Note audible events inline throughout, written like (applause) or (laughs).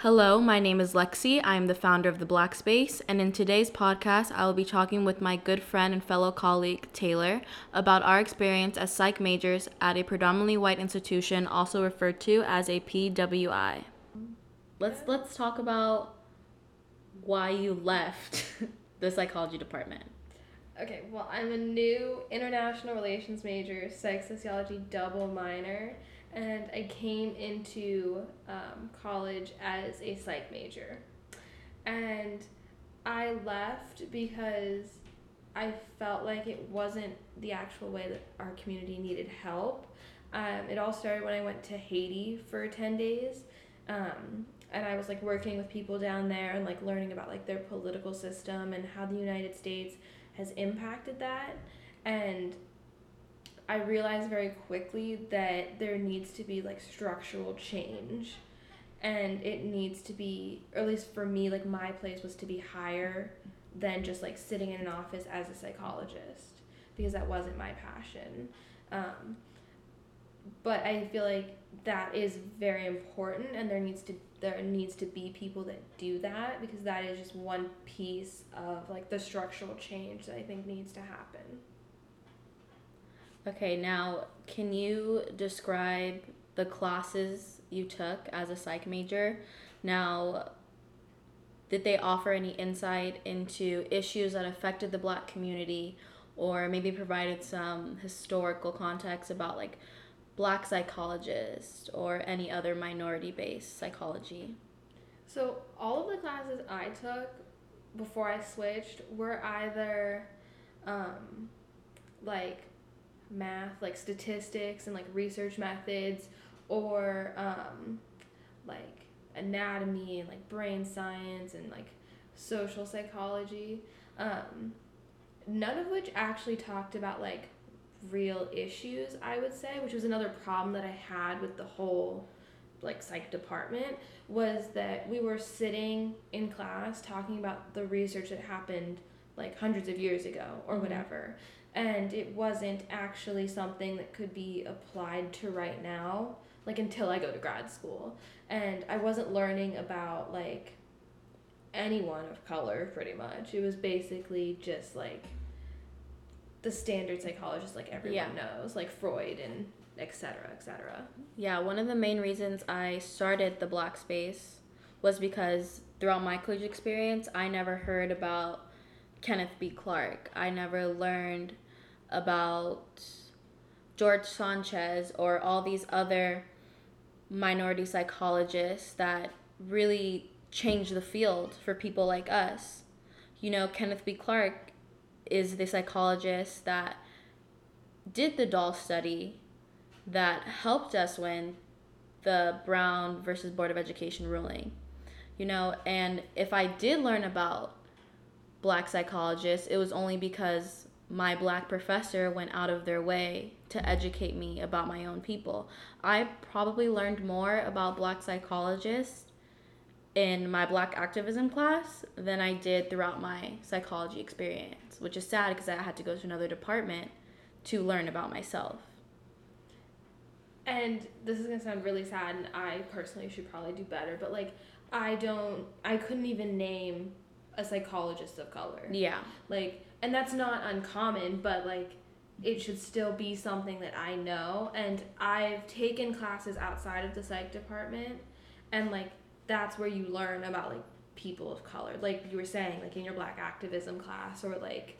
Hello, my name is Lexi. I am the founder of the Black Space, and in today's podcast, I will be talking with my good friend and fellow colleague Taylor about our experience as psych majors at a predominantly white institution, also referred to as a PWI. Let's let's talk about why you left (laughs) the psychology department. Okay, well, I'm a new international relations major, psych sociology double minor, and I came into um, college as a psych major. And I left because I felt like it wasn't the actual way that our community needed help. Um, it all started when I went to Haiti for 10 days. Um, and I was like working with people down there and like learning about like their political system and how the United States has impacted that. And I realized very quickly that there needs to be like structural change. And it needs to be or at least for me like my place was to be higher than just like sitting in an office as a psychologist because that wasn't my passion. Um, but i feel like that is very important and there needs to there needs to be people that do that because that is just one piece of like the structural change that i think needs to happen Okay, now can you describe the classes you took as a psych major? Now, did they offer any insight into issues that affected the black community or maybe provided some historical context about like black psychologists or any other minority based psychology? So, all of the classes I took before I switched were either um, like math, like statistics and like research methods, or um, like anatomy and like brain science and like social psychology. Um, none of which actually talked about like real issues, I would say, which was another problem that I had with the whole like psych department was that we were sitting in class talking about the research that happened like hundreds of years ago or mm-hmm. whatever and it wasn't actually something that could be applied to right now like until i go to grad school. And i wasn't learning about like anyone of color pretty much. It was basically just like the standard psychologist like everyone yeah. knows like freud and etc etc yeah one of the main reasons i started the black space was because throughout my college experience i never heard about kenneth b. Clark. I never learned about George Sanchez or all these other minority psychologists that really changed the field for people like us. You know, Kenneth B. Clark is the psychologist that did the doll study that helped us win the Brown versus Board of Education ruling. You know, and if I did learn about black psychologists, it was only because my black professor went out of their way to educate me about my own people. I probably learned more about black psychologists in my black activism class than I did throughout my psychology experience, which is sad because I had to go to another department to learn about myself. And this is gonna sound really sad, and I personally should probably do better, but like, I don't, I couldn't even name a psychologist of color. Yeah. Like, and that's not uncommon, but like it should still be something that I know. And I've taken classes outside of the psych department, and like that's where you learn about like people of color, like you were saying, like in your black activism class, or like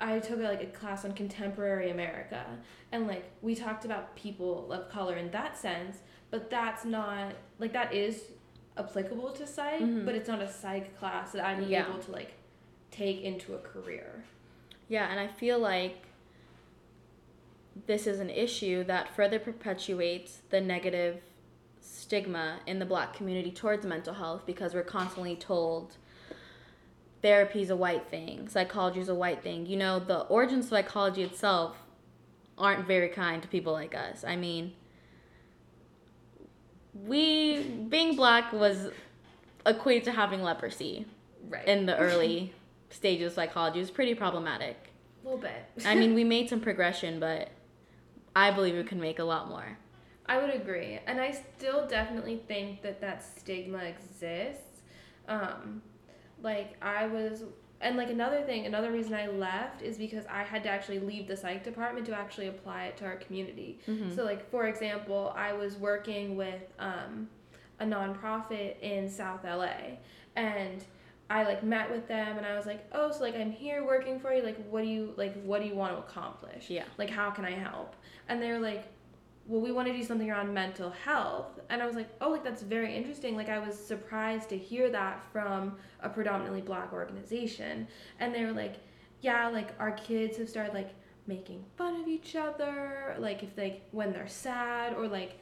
I took a, like a class on contemporary America, and like we talked about people of color in that sense, but that's not like that is applicable to psych, mm-hmm. but it's not a psych class that I'm yeah. able to like take into a career. Yeah, and I feel like this is an issue that further perpetuates the negative stigma in the black community towards mental health because we're constantly told therapy is a white thing, psychology is a white thing. You know, the origins of psychology itself aren't very kind to people like us. I mean, we being black was equated to having leprosy right. in the early stages of psychology was pretty problematic. A little bit. I mean, we (laughs) made some progression, but I believe we can make a lot more. I would agree, and I still definitely think that that stigma exists. Um, like I was, and like another thing, another reason I left is because I had to actually leave the psych department to actually apply it to our community. Mhm. So, like for example, I was working with um, a nonprofit in South LA, and I like met with them, and I was like, oh, so like I'm here working for you. Like, what do you like? What do you want to accomplish? Yeah. Like, how can I help? And they're like, well, we want to do something around mental health. And I was like, oh, like that's very interesting. Like, I was surprised to hear that from a predominantly black organization. And they were like, yeah, like our kids have started like making fun of each other, like if they when they're sad or like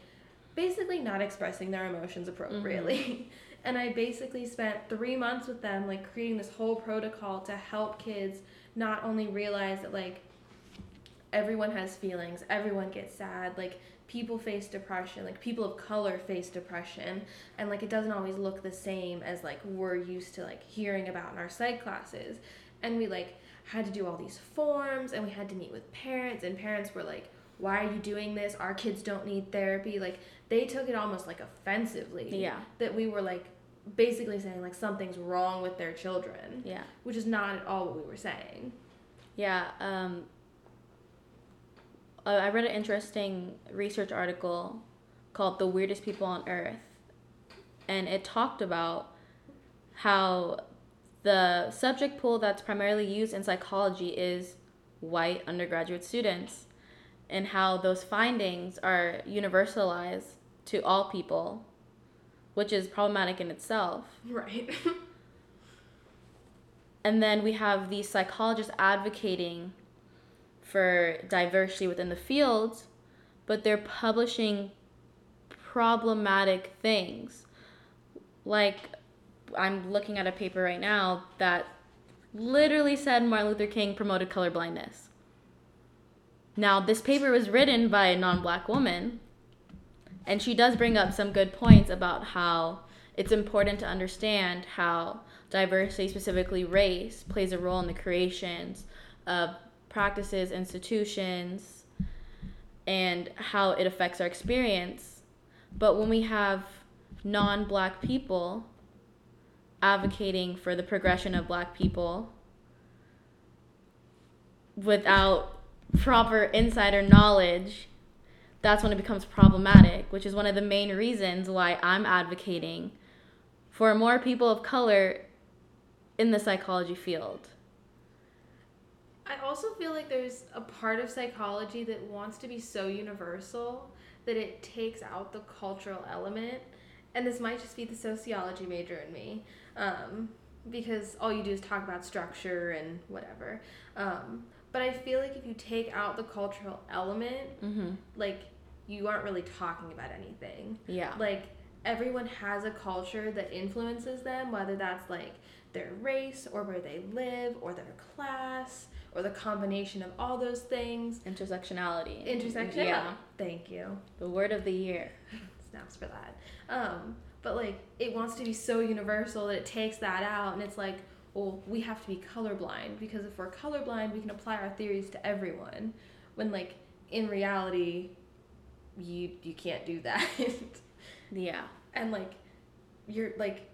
basically not expressing their emotions mm-hmm. appropriately. (laughs) And I basically spent three months with them, like creating this whole protocol to help kids not only realize that like everyone has feelings, everyone gets sad, like people face depression, like people of color face depression, and like it doesn't always look the same as like we're used to like hearing about in our psych classes. And we like had to do all these forms and we had to meet with parents and parents were like why are you doing this? Our kids don't need therapy. Like they took it almost like offensively. Yeah. That we were like basically saying like something's wrong with their children, Yeah. which is not at all what we were saying. Yeah. Um, uh, I read an interesting research article called The Weirdest People on Earth. And it talked about how the subject pool that's primarily used in psychology is white undergraduate students, and how those findings are universalized to all people, which is problematic in itself. Right. (laughs) And then we have these psychologists advocating for diversity within the field, but they're publishing problematic things. Like, I'm looking at a paper right now that literally said Martin Luther King promoted colorblindness. Now, this paper was written by a non black woman, and she does bring up some good points about how it's important to understand how diversity, specifically race, plays a role in the creations of practices, institutions, and how it affects our experience. But when we have non black people advocating for the progression of black people without proper insider knowledge, that's when it becomes problematic, which is one of the main reasons why I'm advocating for more people of color in the psychology field. I also feel like there's a part of psychology that wants to be so universal that it takes out the cultural element. And this might just be the sociology major in me, um, because all you do is talk about structure and whatever. Um, but I feel like if you take out the cultural element, Mm-hmm. like you aren't really talking about anything. Yeah. Like everyone has a culture that influences them, whether that's like their race or where they live or their class or the combination of all those things. Intersectionality. Intersectionality. Yeah. Thank you. The word of the year. (laughs) Snaps for that. Um, but like it wants to be so universal that it takes that out and it's like, well, we have to be colorblind because if we're colorblind, we can apply our theories to everyone. When like in reality, you you can't do that. Yeah. and like you're like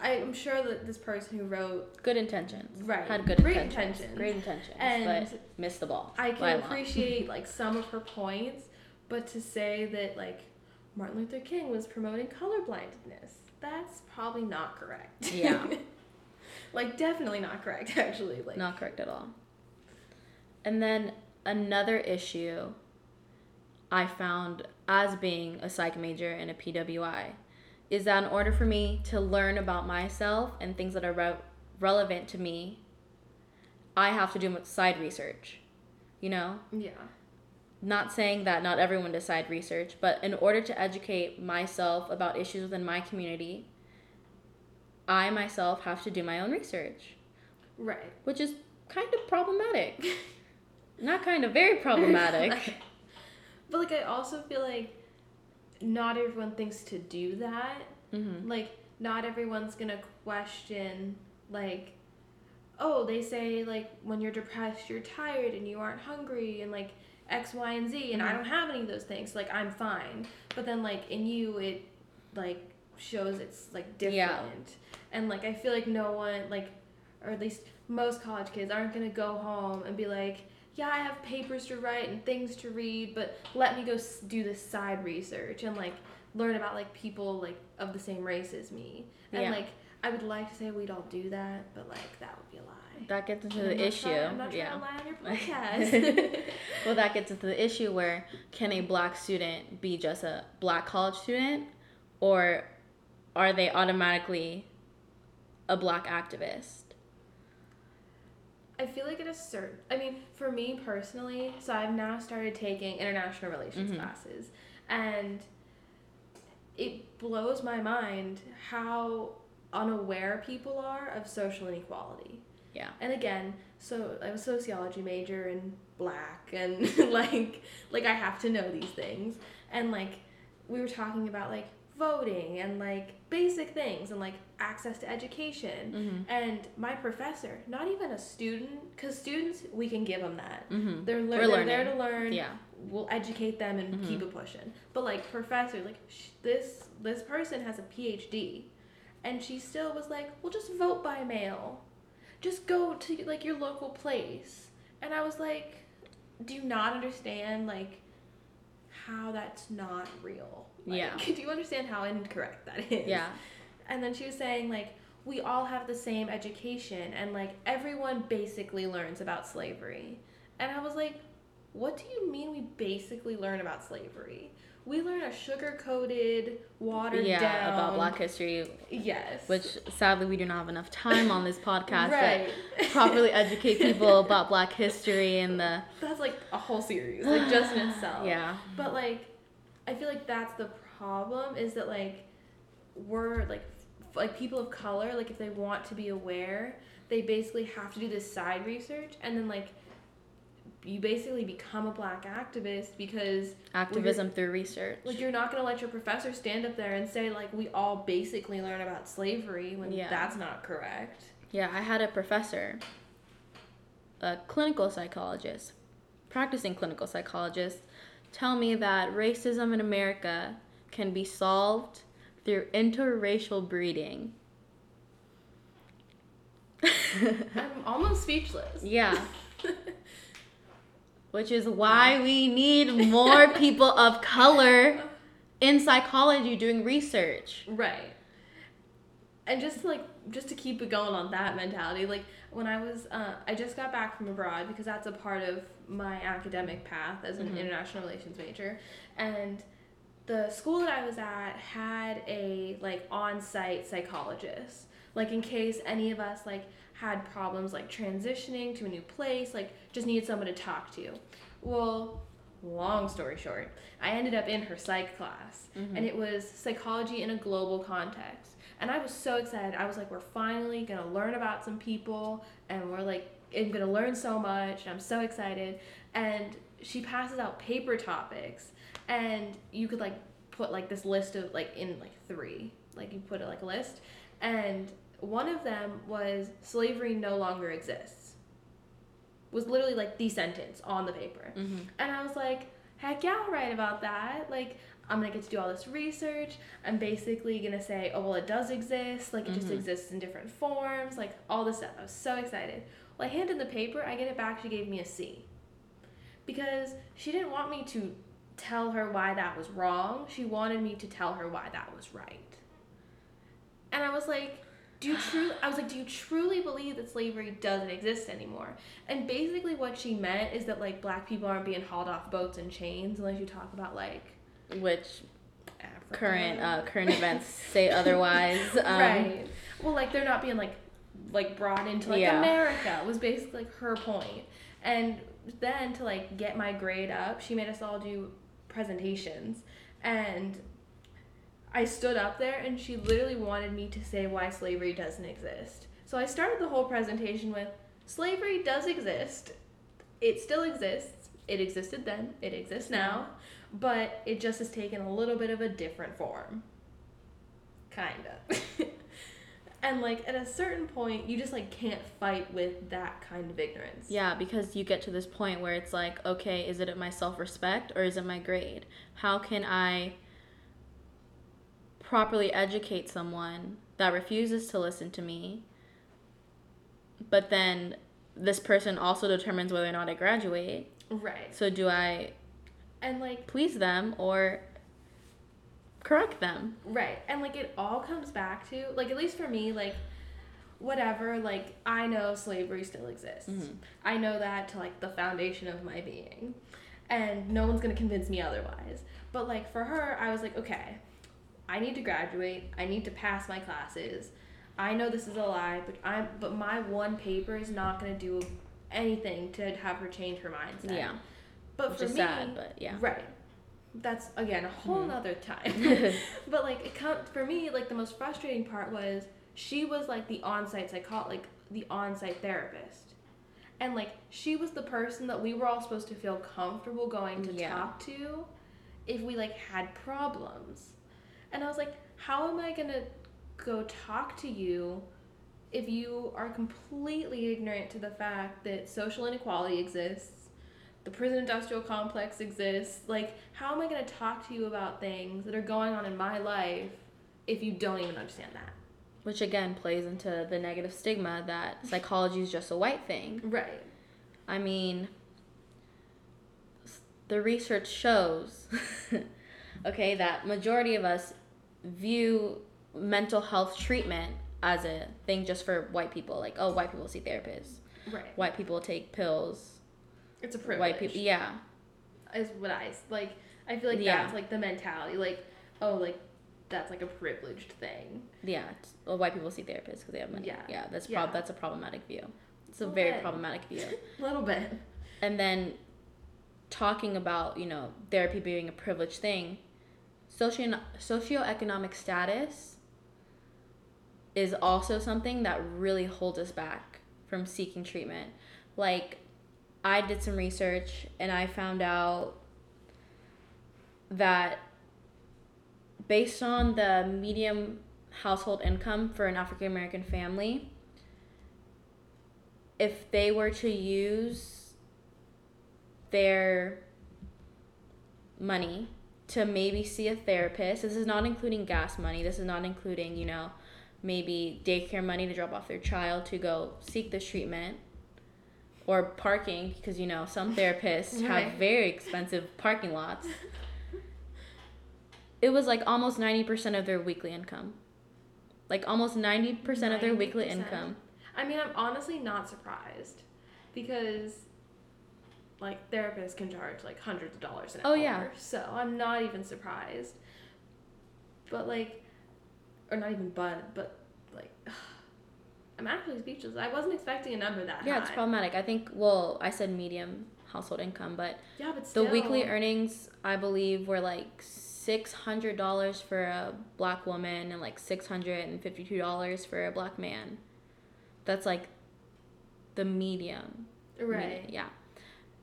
I'm sure that this person who wrote Good intentions. Right. Had good Great intentions. intentions. Great intentions. And but missed the ball. I can appreciate (laughs) like some of her points, but to say that like Martin Luther King was promoting colorblindness, that's probably not correct. Yeah. (laughs) like definitely not correct (laughs) actually. Like Not correct at all. And then another issue I found as being a psych major and a PWI is that in order for me to learn about myself and things that are re- relevant to me, I have to do side research. You know? yeah. Not saying that not everyone does side research, but in order to educate myself about issues within my community, I myself have to do my own research Right. which is kind of problematic. (laughs) Not kind of, very problematic. (laughs) but like I also feel like not everyone thinks to do that. hmm like not everyone's gonna question like oh they say like when you're depressed you're tired and you aren't hungry and like X, Y, and Z, and I Mhm. don't have any of those things. Like I'm fine. But then like in you, it like shows it's like different. Yeah. And like I feel like no one like, or at least most college kids aren't gonna go home and be like, yeah, I have papers to write and things to read, but let me go do this side research and like learn about like people like of the same race as me. And Yeah. like I would like to say we'd all do that, but like that would be a lie. That gets into And I'm the not issue. trying- I'm not trying yeah. to lie on your (laughs) podcast. well, that gets into the issue where can a black student be just a black college student, or are they automatically a black activist? I feel like at a certain, I mean, for me personally, so I've now started taking international relations Mhm. classes, and it blows my mind how unaware people are of social inequality. Yeah. And again, so I'm a sociology major and black, and (laughs) like, like I have to know these things, and like, we were talking about like voting and like basic things and like access to education. Mm-hmm. And my professor, not even a student, because students, we can give them that. Mm-hmm. They're, We're they're there to learn. Yeah. We'll educate them and Mhm. keep it pushing. But like professor, like sh- this this person has a PhD, and she still was like, "Well, just vote by mail, just go to like your local place." And I was like, "Do you not understand like how that's not real? Like, Yeah. (laughs) Do you understand how incorrect that is?" Yeah. And then she was saying like we all have the same education and like everyone basically learns about slavery. And I was like, what do you mean we basically learn about slavery? We learn a sugar coated, watered yeah, down about Black history, Yes. which sadly we do not have enough time on this podcast right. to (laughs) properly educate people about Black history and the That's like a whole series, like just in itself. yeah. But like, I feel like that's the problem is that like we're like f- like people of color like if they want to be aware they basically have to do this side research and then like you basically become a black activist because Activism through research. like you're not gonna let your professor stand up there and say like we all basically learn about slavery when Yeah. that's not correct. Yeah, I had a professor, a clinical psychologist, practicing clinical psychologist, tell me that racism in America can be solved through interracial breeding. (laughs) I'm almost speechless. yeah, (laughs) which is why we need more people of color in psychology doing research. Right. And just to, like just to keep it going on that mentality, like when I was uh, I just got back from abroad because that's a part of my academic path as an Mhm. international relations major, and the school that I was at had a like on-site psychologist, like in case any of us like had problems like transitioning to a new place, like just needed someone to talk to. Well, long story short, I ended up in her psych class, Mhm. and it was psychology in a global context. And I was so excited. I was like, we're finally gonna learn about some people, and we're like, I'm gonna learn so much, and I'm so excited. And she passes out paper topics, and you could like put like this list of like in like three, like you put it like a list, and one of them was slavery no longer exists. Was literally like the sentence on the paper. hmm And I was like, heck yeah, I'll write about that. Like, I'm gonna get to do all this research. I'm basically gonna say, oh, well, it does exist. Like, it just Mhm. exists in different forms. Like, all this stuff. I was so excited. Well, I handed the paper, I get it back, she gave me a C. Because she didn't want me to tell her why that was wrong. She wanted me to tell her why that was right. And I was like, do you truly I was like, do you truly believe that slavery doesn't exist anymore? And basically what she meant is that like black people aren't being hauled off boats in chains unless you talk about like Which Africa. current uh, current events say (laughs) otherwise. Um, right. Well, like they're not being like like brought into like Yeah. America was basically like her point. And then to like get my grade up, she made us all do presentations and I stood up there and she literally wanted me to say why slavery doesn't exist. So I started the whole presentation with slavery does exist. It still exists. It existed then, it exists now, but it just has taken a little bit of a different form. Kind of. (laughs) And like at a certain point, you just like can't fight with that kind of ignorance. Yeah, because you get to this point where it's like, okay, is it my self respect or is it my grade? How can I properly educate someone that refuses to listen to me? But then this person also determines whether or not I graduate. Right. So do I And like please them or correct them? Right. And like it all comes back to like at least for me like whatever like I know slavery still exists. Mhm. I know that to like the foundation of my being. And no one's going to convince me otherwise. But like for her, I was like, okay, I need to graduate. I need to pass my classes. I know this is a lie, but I'm but my one paper is not going to do anything to have her change her mindset. Yeah. But Which for me, sad, but yeah. Right. That's again a whole Mhm. nother time. (laughs) (laughs) but like it come for me, like the most frustrating part was she was like the on-site psycho like the on-site therapist. And like she was the person that we were all supposed to feel comfortable going to Yeah. talk to if we like had problems. And I was like, how am I gonna go talk to you if you are completely ignorant to the fact that social inequality exists, the prison industrial complex exists? Like, how am I gonna talk to you about things that are going on in my life if you don't even understand that? Which again plays into the negative stigma that psychology is just a white thing. Right. I mean, the research shows, (laughs) okay, that majority of us view mental health treatment as a thing just for white people. Like, oh, white people see therapists. Right. White people take pills. It's a privilege. White people, yeah, is what I like. I feel like Yeah. that's like the mentality. Like, oh, like that's like a privileged thing. yeah. Well, white people see therapists because they have money. Yeah. yeah. That's Yeah. prob- that's a problematic view. It's a Well, very then- problematic view. (laughs) A little bit. and then talking about you know therapy being a privileged thing socio socioeconomic status is also something that really holds us back from seeking treatment like i did some research and i found out that based on the medium household income for an african american family if they were to use their money to maybe see a therapist. This is not including gas money. This is not including, you know, maybe daycare money to drop off their child to go seek this treatment or parking because, you know, some (laughs) therapists Right. have very expensive parking lots. It was like almost 90% of their weekly income. Like almost 90% of their weekly income. I mean, I'm honestly not surprised because like therapists can charge like hundreds of dollars an Oh, hour. yeah. So I'm not even surprised. But like, or not even but, but like, (sighs) I'm actually speechless. I wasn't expecting a number that Yeah, high. it's problematic. I think, well, I said medium household income, but Yeah, but The weekly earnings, I believe, were like six hundred dollars for a black woman and like six hundred and fifty-two dollars for a black man. That's like the medium. Right. Medi- yeah.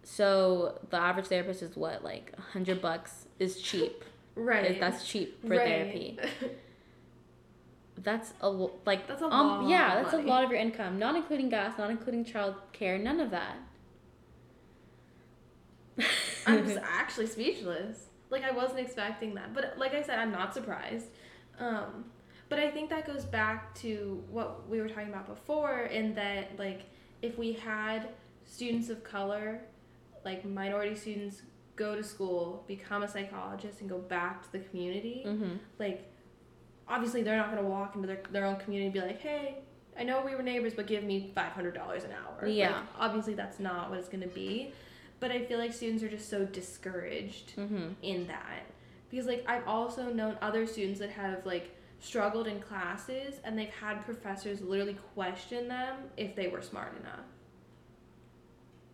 So the average therapist is what like a hundred bucks is cheap. (laughs) Right. That's cheap for Right. therapy. (laughs) That's a like That's a um lot yeah, of that's a lot of your income, not including gas, not including child care, none of that. (laughs) I'm just (laughs) actually speechless. Like I wasn't expecting that, but like I said, I'm not surprised. Um, but I think that goes back to what we were talking about before, in that like if we had students of color, like minority students, go to school, become a psychologist, and go back to the community, mm-hmm. like obviously they're not gonna walk into their their own community and be like, hey. I know we were neighbors, but give me five hundred dollars an hour. Like, Yeah. obviously, that's not what it's gonna be but I feel like students are just so discouraged Mm-hmm. in that because like I've also known other students that have like struggled in classes and they've had professors literally question them if they were smart enough.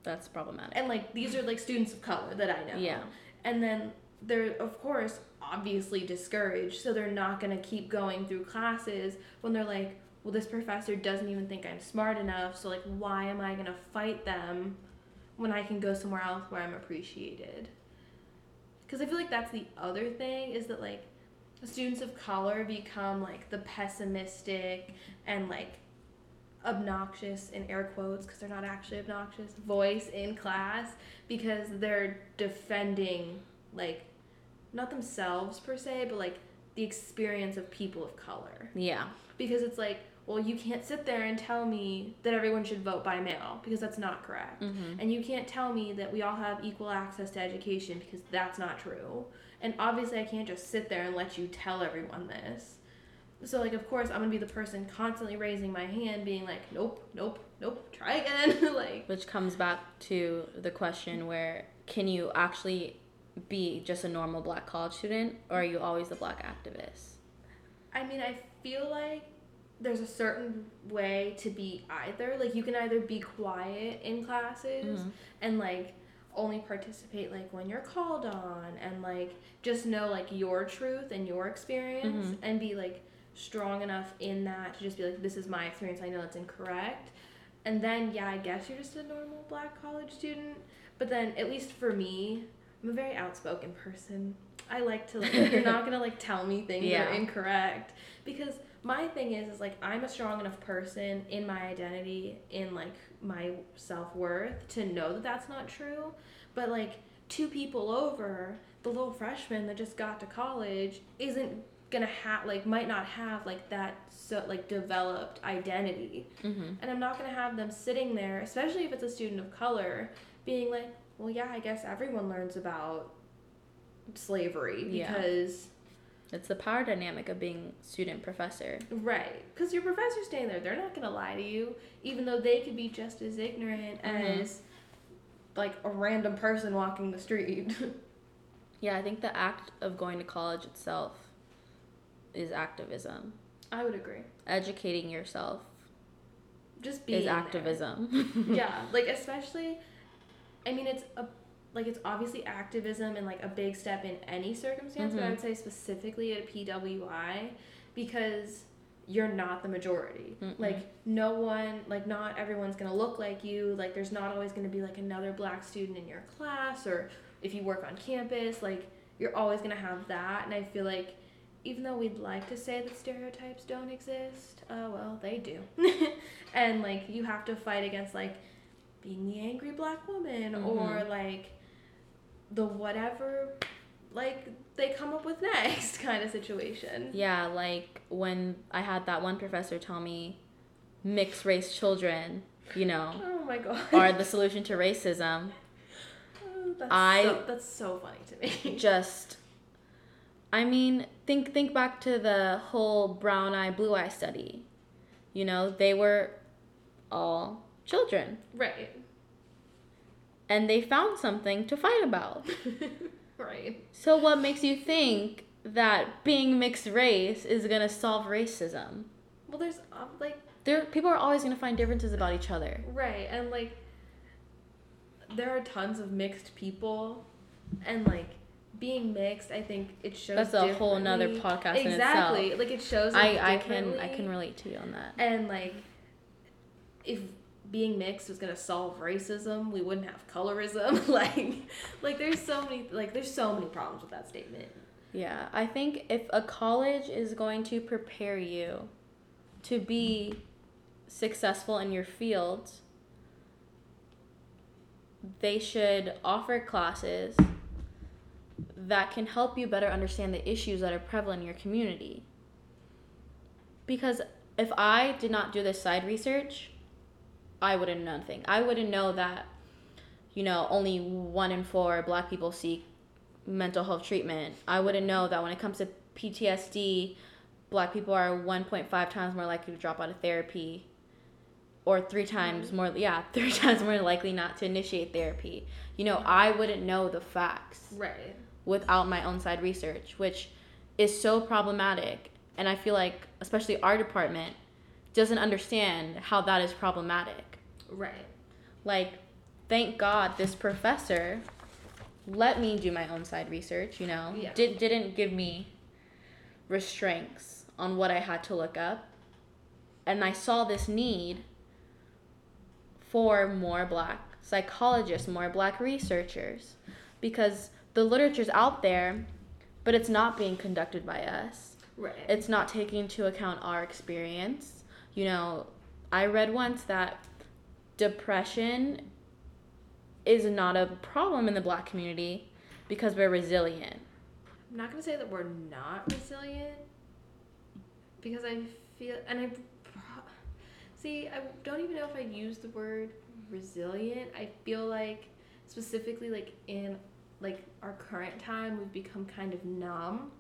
That's problematic. And like these are like students of color that I know. Yeah. And then they're of course obviously discouraged, so they're not going to keep going through classes when they're like, well this professor doesn't even think I'm smart enough, so like why am I going to fight them when I can go somewhere else where I'm appreciated? Cuz I feel like that's the other thing is that like students of color become like the pessimistic and like obnoxious in air quotes because they're not actually obnoxious voice in class because they're defending like not themselves per se but like the experience of people of color Yeah. because it's like well you can't sit there and tell me that everyone should vote by mail because that's not correct Mm-hmm. and you can't tell me that we all have equal access to education because that's not true. And obviously, I can't just sit there and let you tell everyone this. So, like, of course, I'm gonna be the person constantly raising my hand, being like, nope, nope, nope, try again. (laughs) like, Which comes back to the question where can you actually be just a normal black college student or are you always the black activist? I mean, I feel like there's a certain way to be either. Like, you can either be quiet in classes Mhm. and, like, only participate like when you're called on and like just know like your truth and your experience Mhm. and be like strong enough in that to just be like this is my experience i know it's incorrect and then yeah i guess you're just a normal black college student but then at least for me i'm a very outspoken person. I like to like (laughs) you're not gonna like tell me things that are incorrect. Because my thing is is like i'm a strong enough person in my identity in like my self-worth to know that that's not true. But like two people over the little freshman that just got to college isn't gonna have like might not have like that so like developed identity. Mm-hmm. and i'm not gonna have them sitting there especially if it's a student of color being like well yeah i guess everyone learns about slavery Yeah. because It's the power dynamic of being student professor. Right. Because your professor's standing there. They're not going to lie to you, even though they could be just as ignorant Mhm. as, like, a random person walking the street. (laughs) Yeah, I think the act of going to college itself is activism. I would agree. Educating yourself Just being is activism. yeah. (laughs) Like, especially, I mean, it's a. Like it's obviously activism and like a big step in any circumstance, but I Mhm. would say specifically at PWI because you're not the majority. Mm-mm. Like no one, like not everyone's gonna look like you. Like there's not always gonna be like another black student in your class, or if you work on campus, like you're always gonna have that. And I feel like even though we'd like to say that stereotypes don't exist, uh, well they do. (laughs) and like you have to fight against like being the angry black woman or Mhm. like the whatever like they come up with next (laughs) kind of situation. yeah, like when I had that one professor tell me mixed race children, you know, (laughs) Oh my god. are the (laughs) solution to racism. Oh, that's I- so, that's so funny to me. just I mean, think think back to the whole brown eye blue eye study. You know, they were all children right. And they found something to fight about. (laughs) right. So what makes you think that being mixed race is going to solve racism? Well, there's um, like There people are always going to find differences about each other. right and like there are tons of mixed people and like being mixed i think it shows That's a whole nother differently. podcast in exactly like it shows I I can I can relate to you on that. and like if being mixed was gonna solve racism we wouldn't have colorism (laughs) like like there's so many like there's so many problems with that statement Yeah, I think if a college is going to prepare you to be successful in your field, they should offer classes that can help you better understand the issues that are prevalent in your community. Because if I did not do this side research, I wouldn't know nothing. I wouldn't know that, you know, only one in four black people seek mental health treatment. I wouldn't know that when it comes to PTSD, black people are 1.5 times more likely to drop out of therapy or three times mm-hmm. more yeah, (laughs) three times more likely not to initiate therapy. You know, I wouldn't know the facts right without my own side research, which is so problematic. And I feel like especially our department doesn't understand how that is problematic. Right Like thank God this professor let me do my own side research, you know. Yeah. Did didn't give me restraints on what I had to look up. And I saw this need for more black psychologists, more black researchers because the literature's out there, but it's not being conducted by us. Right. It's not taking into account our experience. You know, I read once that depression is not a problem in the black community because we're resilient. I'm not gonna say that we're not resilient because I feel and I see I don't even know if I use the word resilient. I feel like specifically like in like our current time we've become kind of numb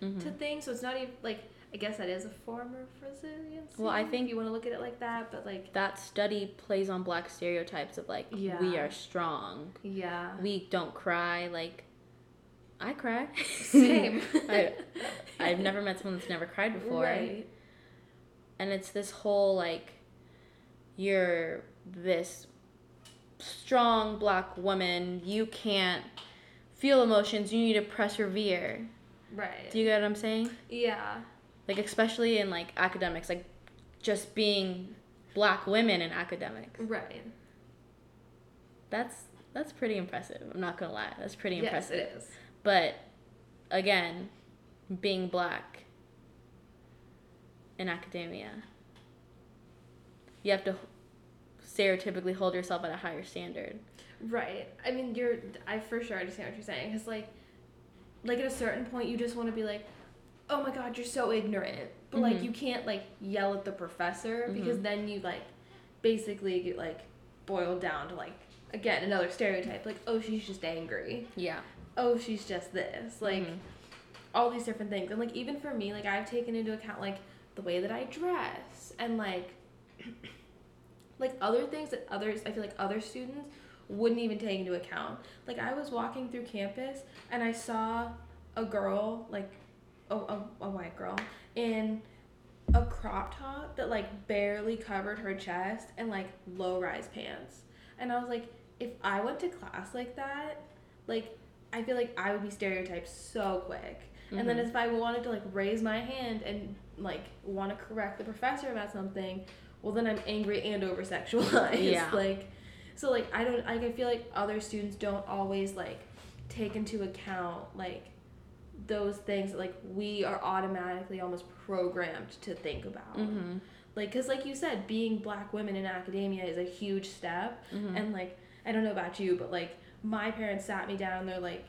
Mhm. to things. So it's not even like I guess that is a form of resilience. Well, I think- you want to look at it like that, but like That study plays on black stereotypes of like we are strong. yeah, We don't cry like I cry. same. (laughs) I I've never met someone that's never cried before. Right. and it's this whole like you're this strong black woman you can't feel emotions you need to persevere Right. do you get what i'm saying yeah. Like especially in like academics like just being black women in academics Right. that's that's pretty impressive i'm not gonna lie that's pretty impressive Yes, it is. but again being black in academia you have to stereotypically hold yourself at a higher standard Right. I mean, you're. I for sure understand what you're saying. Cause like, like at a certain point, you just want to be like, "Oh my God, you're so ignorant," but like Mhm. you can't like yell at the professor because Mhm. then you like, basically get like boiled down to like again another stereotype like, "Oh, she's just angry." yeah Oh, she's just this. Like Mhm. all these different things, and like even for me, like I've taken into account like the way that I dress and like (clears throat) like other things that others I feel like other students wouldn't even take into account. Like I was walking through campus and I saw a girl, like a, a, a white girl, in a crop top that like barely covered her chest and like low rise pants. And I was like, if I went to class like that, like I feel like I would be stereotyped so quick. And then Mhm. if I wanted to like raise my hand and like want to correct the professor about something, well then I'm angry and over sexualized. Yeah. (laughs) like so like I don't like I feel like other students don't always like take into account like those things that like we are automatically almost programmed to think about. Mhm. Like cuz like you said being black women in academia is a huge step Mhm. and like I don't know about you but like my parents sat me down they're like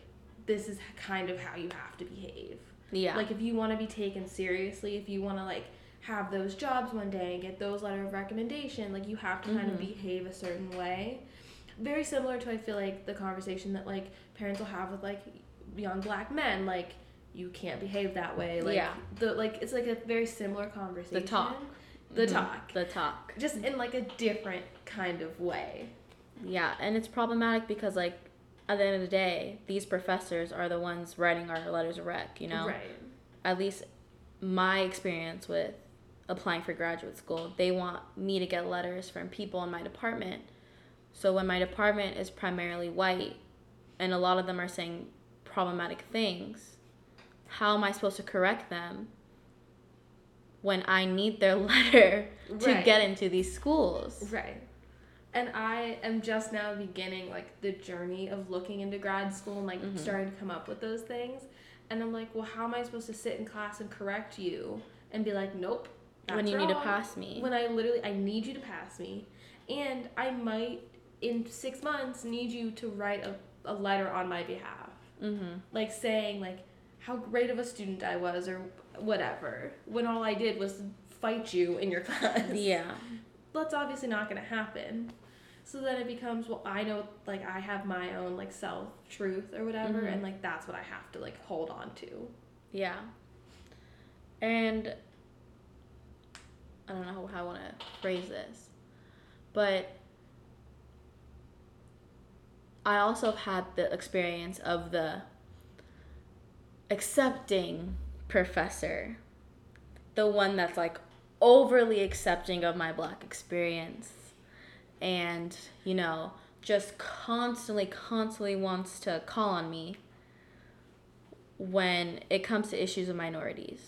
this is kind of how you have to behave. yeah Like if you want to be taken seriously, if you want to like have those jobs one day and get those letter of recommendation, like you have to kind of behave a certain way. Very similar to I feel like the conversation that like parents will have with like young black men, like you can't behave that way. Like Yeah. the like it's like a very similar conversation. The talk. The Mhm. talk. the talk Just in like a different kind of way. yeah and it's problematic because like at the end of the day these professors are the ones writing our letters of rec you know Right. at least my experience with applying for graduate school, they want me to get letters from people in my department. So when my department is primarily white and a lot of them are saying problematic things, how am I supposed to correct them when I need their (laughs) letter to Right. get into these schools? Right. And I am just now beginning like the journey of looking into grad school and like Mhm. starting to come up with those things. And I'm like, well, how am I supposed to sit in class and correct you and be like, nope. when you need to pass me. When I literally I need you to pass me, and I might in six months need you to write a, a letter on my behalf, mm-hmm. like saying like how great of a student I was or whatever. When all I did was fight you in your (laughs) class Yeah. that's obviously not going to happen. So then it becomes, well, I know, like, I have my own, like, self truth or whatever, Mhm. and, like, that's what I have to, like, hold on to. Yeah. And I don't know how I want to phrase this, but I also have had the experience of the accepting professor, the one that's like overly accepting of my black experience and, you know, just constantly, constantly wants to call on me when it comes to issues of minorities.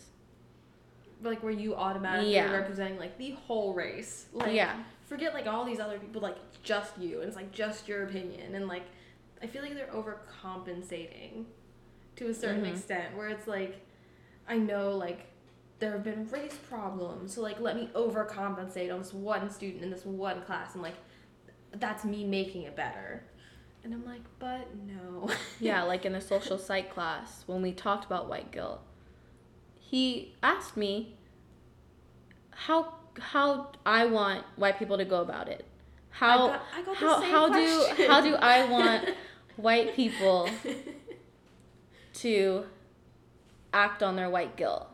Like, where you automatically Yeah. representing, like, the whole race. Like, yeah. forget, like, all these other people, like, just you, and it's, like, just your opinion. And, like, I feel like they're overcompensating to a certain Mhm. extent where it's like I know like there have been race problems, so like let me overcompensate on this one student in this one class and like that's me making it better. And I'm like, but no. (laughs) Yeah, like in the social psych class when we talked about white guilt. He asked me how how I want white people to go about it. How I got, I got the how same how question. do how do I want (laughs) white people to act on their white guilt?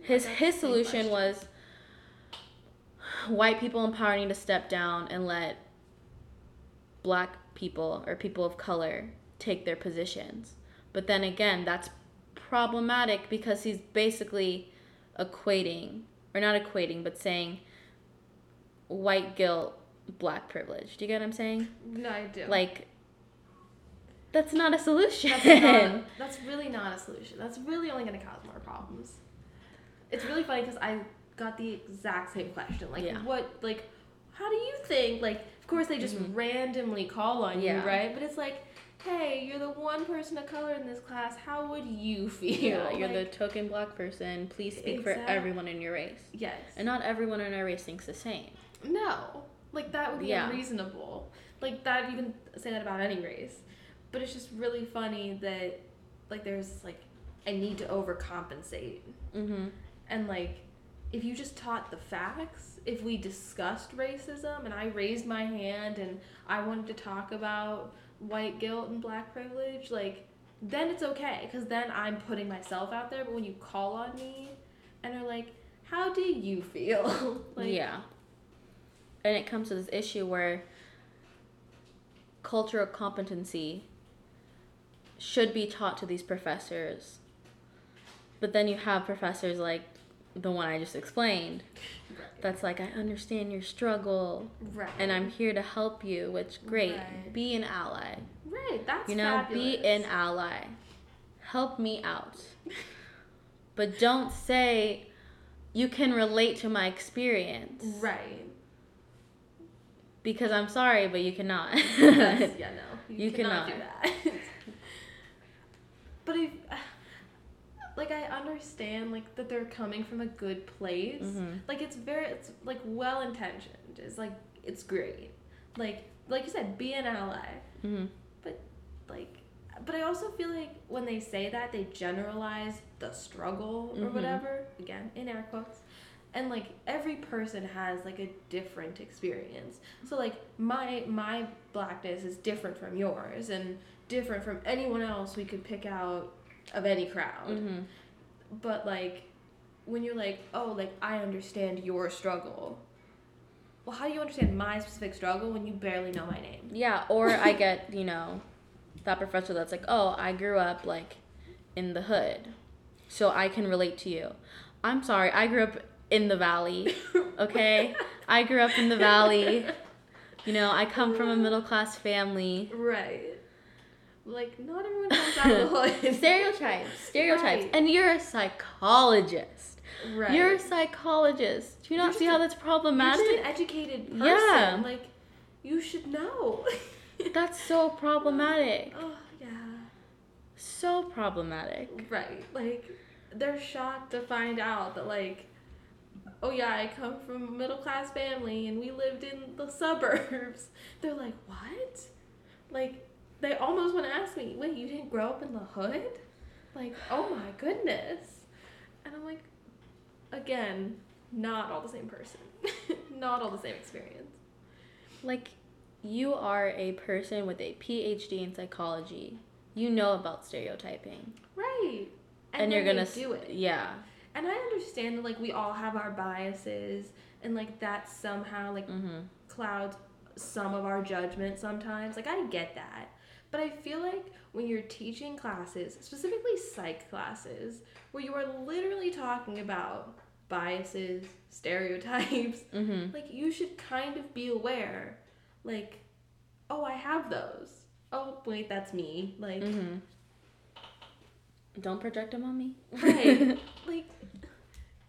His his solution was white people empowering to step down and let black people or people of color take their positions. But then again, that's problematic because he's basically equating or not equating, but saying white guilt, black privilege. Do you get what I'm saying? no, I do. Like that's not a solution. That's, not, (laughs) that's really not a solution. That's really only going to cause more problems. It's really funny because I got the exact same question. Like, Yeah. what, like, how do you think? Like, of course, they just Mhm. randomly call on Yeah. you, right? But it's like, hey, you're the one person of color in this class. How would you (laughs) feel? yeah, you're Like, the token black person. Please speak for everyone in your race. Yes. And not everyone in our race thinks the same. No, like that would be Yeah. unreasonable. Like that, you can say that about any race. But it's just really funny that, like, there's like, I need to overcompensate, Mm-hmm. and like, if you just taught the facts, if we discussed racism and I raised my hand and I wanted to talk about white guilt and black privilege, like, then it's okay because then I'm putting myself out there. But when you call on me and are like, how do you feel? (laughs) like, yeah. And it comes to this issue where cultural competency should be taught to these professors. But then you have professors like the one I just explained Right. that's like, I understand your struggle Right. and I'm here to help you, which great. Right. Be an ally. Right, that's You know, be an ally. Help me out. (laughs) But don't say you can relate to my experience. Right. Because I'm sorry, but you cannot. That's, yeah, no. (laughs) You cannot, cannot. do that. (laughs) but if like I understand like that they're coming from a good place. Mhm. Like it's very it's like well intentioned. It's like it's great. Like like you said, be an ally. Mhm. Like but I also feel like when they say that they generalize the struggle or Mhm. whatever, again, in air quotes. And like every person has like a different experience. So like my my blackness is different from yours and different from anyone else we could pick out of any crowd. Mhm. But like when you're like, "Oh, like I understand your struggle." Well, how do you understand my specific struggle when you barely know my name? Yeah, or I (laughs) get, you know, that professor that's like, oh, I grew up like in the hood, so I can relate to you. I'm sorry, I grew up in the valley, (laughs) okay? I grew up in the valley. You know, I come from a (laughs) middle class family. Right. Like not everyone comes out of the hood. Stereotypes, stereotypes. Right. And you're a psychologist. Right. You're a psychologist. Do you You're not see a- how that's problematic? You're just an educated person. Yeah. Like you should know. (laughs) That's so problematic. oh yeah. So problematic. Right. Like they're shocked to find out that like oh yeah, I come from a middle class family and we lived in the suburbs. (laughs) They're like, "What?" Like they almost want to ask me, "Wait, you didn't grow up in the hood?" Like, "Oh my goodness." And I'm like, again, not all the same person. (laughs) not all the same experience. Like, you are a person with a PhD in psychology. You know about stereotyping. Right. And, you're gonna they do it. Yeah. And I understand that like we all have our biases and like that somehow like Mm-hmm. clouds some of our judgment sometimes. Like I get that. But I feel like when you're teaching classes, specifically psych classes, where you are literally talking about biases, stereotypes, Mm-hmm. like you should kind of be aware like oh, I have those. Oh, wait, that's me. Like Mm-hmm. Don't project them on me. Right. (laughs) like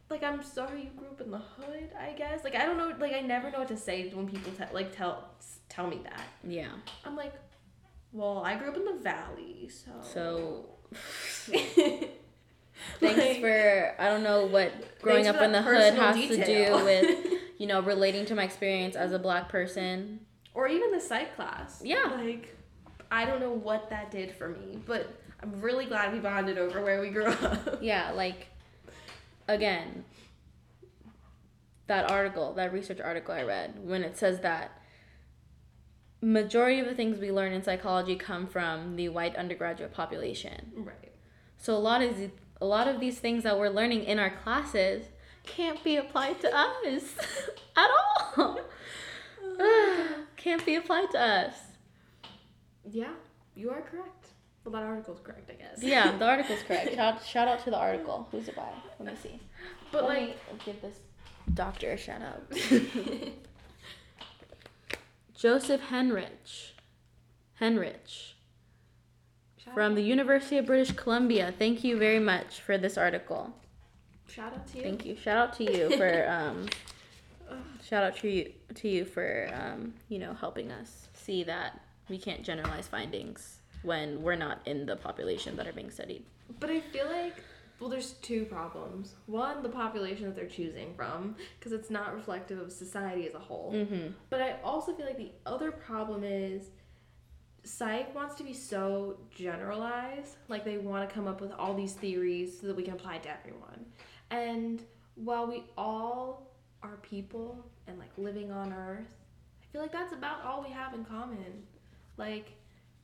like I'm sorry you grew up in the hood, I guess. Like I don't know like I never know what to say when people te- like tell tell me that. yeah. I'm like Well, I grew up in the valley, so. So (laughs) (laughs) Thanks thanks for I don't know what growing up in the hood has to do with (laughs) you know relating to my experience as a black person. or even the psych class. Yeah. Like, I don't know what that did for me, but I'm really glad we bonded over where we grew up. Yeah, like again, that article, that research article I read, when it says that majority of the things we learn in psychology come from the white undergraduate population. Right. So a lot of the, a lot of these things that we're learning in our classes can't be applied to us (laughs) at all. (sighs) can't be applied to us. Yeah, you are correct. Well, that article's correct, I guess. Yeah, the (laughs) article's correct. Shout, shout out to the article. Who's it by? Let me see. But Let like, me give this doctor a shout out. (laughs) Joseph Henrich. Henrich from the University of British Columbia. Thank you very much for this article. shout out to you. Thank you. Shout out to you for (laughs) um shout out to you to you for um, you know, helping us see that we can't generalize findings when we're not in the population that are being studied. But I feel like, well, there's two problems. One, the population that they're choosing from, because it's not reflective of society as a whole. Mhm. But I also feel like the other problem is psych wants to be so generalized. Like they want to come up with all these theories so that we can apply to everyone. And while we all are people and like living on earth, I feel like that's about all we have in common. Like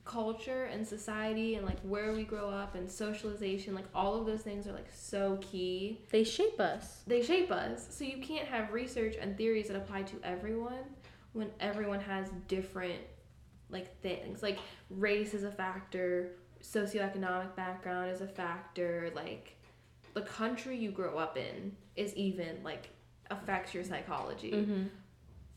culture and society and like where we grow up and socialization, like all of those things are like so key They shape us. they shape us. So you can't have research and theories that apply to everyone when everyone has different like things. Like race is a factor, socioeconomic background is a factor, like the country you grow up in is even like affects your psychology. Mhm.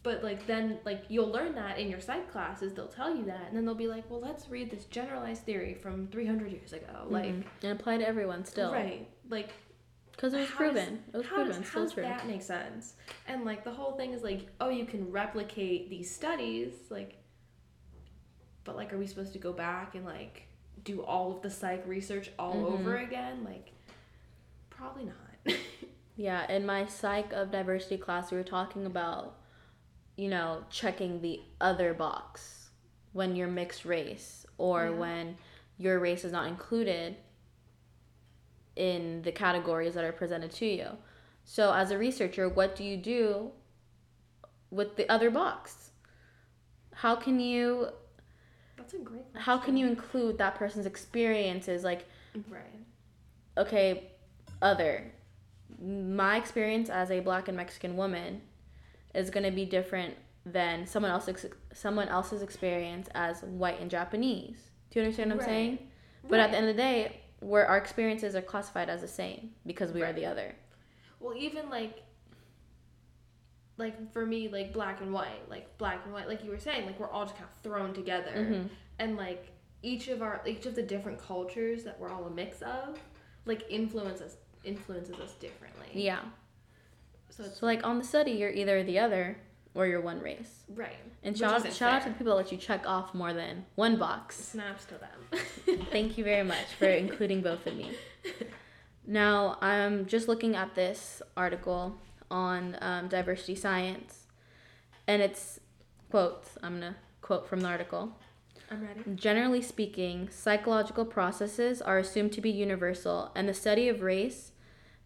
But like then like you'll learn that in your psych classes, they'll tell you that and then they'll be like, "Well, let's read this generalized theory from 300 years ago." Like Mhm. and apply to everyone still. right. Like Because it was how does- proven. It was how proven. Does, Still how does true. that make sense? And like the whole thing is like, oh, you can replicate these studies, like, but like, are we supposed to go back and like do all of the psych research all Mhm. over again? Like, probably not. (laughs) Yeah, in my psych of diversity class, we were talking about, you know, checking the other box when you're mixed race or Yeah. when your race is not included in the categories that are presented to you. So, as a researcher, what do you do with the other box? How can you That's a great. how can you include that person's experiences like Right. okay, other. My experience as a black and Mexican woman is going to be different than someone else's someone else's experience as white and Japanese. Do you understand what I'm Right. saying? But at the end of the day, where our experiences are classified as the same because we are the other. Well, even like, like for me, like black and white, like black and white, like you were saying, like we're all just kind of thrown together, Mhm. and like each of our, each of the different cultures that we're all a mix of, like influences influences us differently. Yeah. So it's So like on the study, you're either the other or you're one race. right. And Which shout out, shout out to the people that let you check off more than one box. Snaps to them. (laughs) Thank you very much for including both of me. (laughs) Now, I'm just looking at this article on um, diversity science, and it's quotes. I'm gonna quote from the article. I'm ready. Generally speaking, psychological processes are assumed to be universal, and the study of race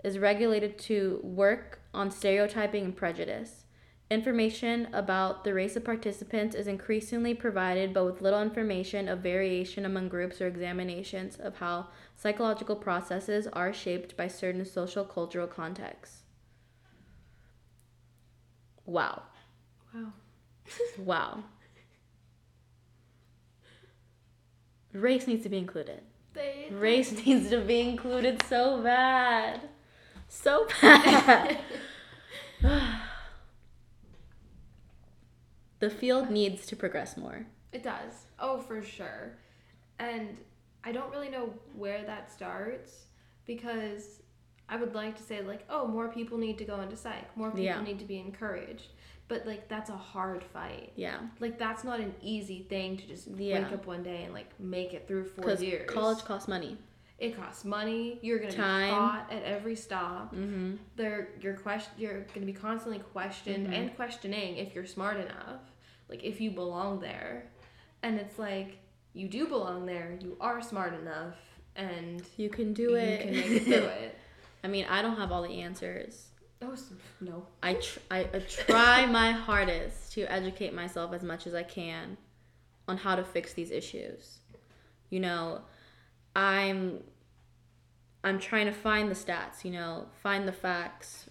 is regulated to work on stereotyping and prejudice. Information about the race of participants is increasingly provided, but with little information of variation among groups or examinations of how psychological processes are shaped by certain social cultural contexts. Wow. Wow. (laughs) Wow. Race needs to be included. They Race (laughs) needs to be included so bad. So bad. (laughs) (sighs) the field needs to progress more. It does. Oh, for sure. And I don't really know where that starts because I would like to say like, oh, more people need to go into psych. More people Yeah. need to be encouraged. But like that's a hard fight. Yeah. Like that's not an easy thing to just Yeah. wake up one day and like make it through four years. college costs money. It costs money. You're gonna Time. be caught at every stop. Mm-hmm. They're you're question you're gonna be constantly questioned Mhm. and questioning if you're smart enough, like if you belong there, and it's like you do belong there. You are smart enough, and You can do it. you it. can make it through (laughs) it. I mean, I don't have all the answers. Oh no. I, tr- I try (laughs) my hardest to educate myself as much as I can on how to fix these issues. You know, I'm I'm trying to find the stats, you know, find the facts,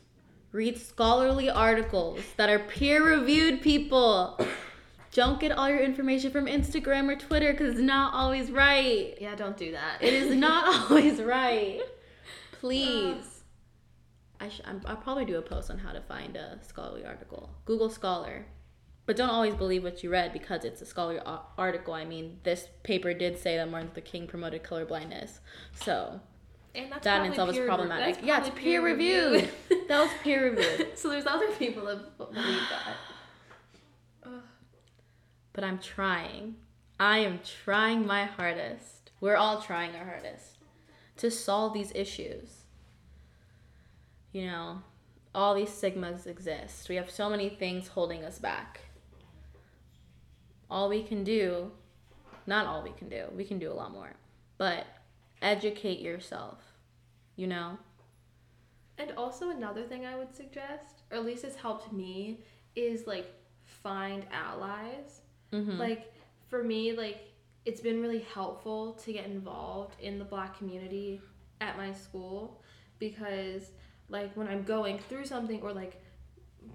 read scholarly articles that are peer-reviewed people. (coughs) Don't get all your information from Instagram or Twitter cuz it's not always right. Yeah, don't do that. It is not (laughs) always right. Please. Uh. I sh- I'm, I'll probably do a post on how to find a scholarly article. Google Scholar. But don't always believe what you read because it's a scholarly article. I mean, this paper did say that Martin Luther King promoted colorblindness. So that in itself is problematic. that's Yeah, it's peer reviewed. (laughs) that was peer reviewed. (laughs) so there's other people that believe that. But I'm trying. I am trying my hardest. We're all trying our hardest to solve these issues. You know, all these stigmas exist. We have so many things holding us back. All we can do, not all we can do, we can do a lot more, but educate yourself. You know? And also another thing I would suggest, or at least it's helped me, is like find allies. Mm-hmm. Like for me, like it's been really helpful to get involved in the black community at my school because like when I'm going through something or like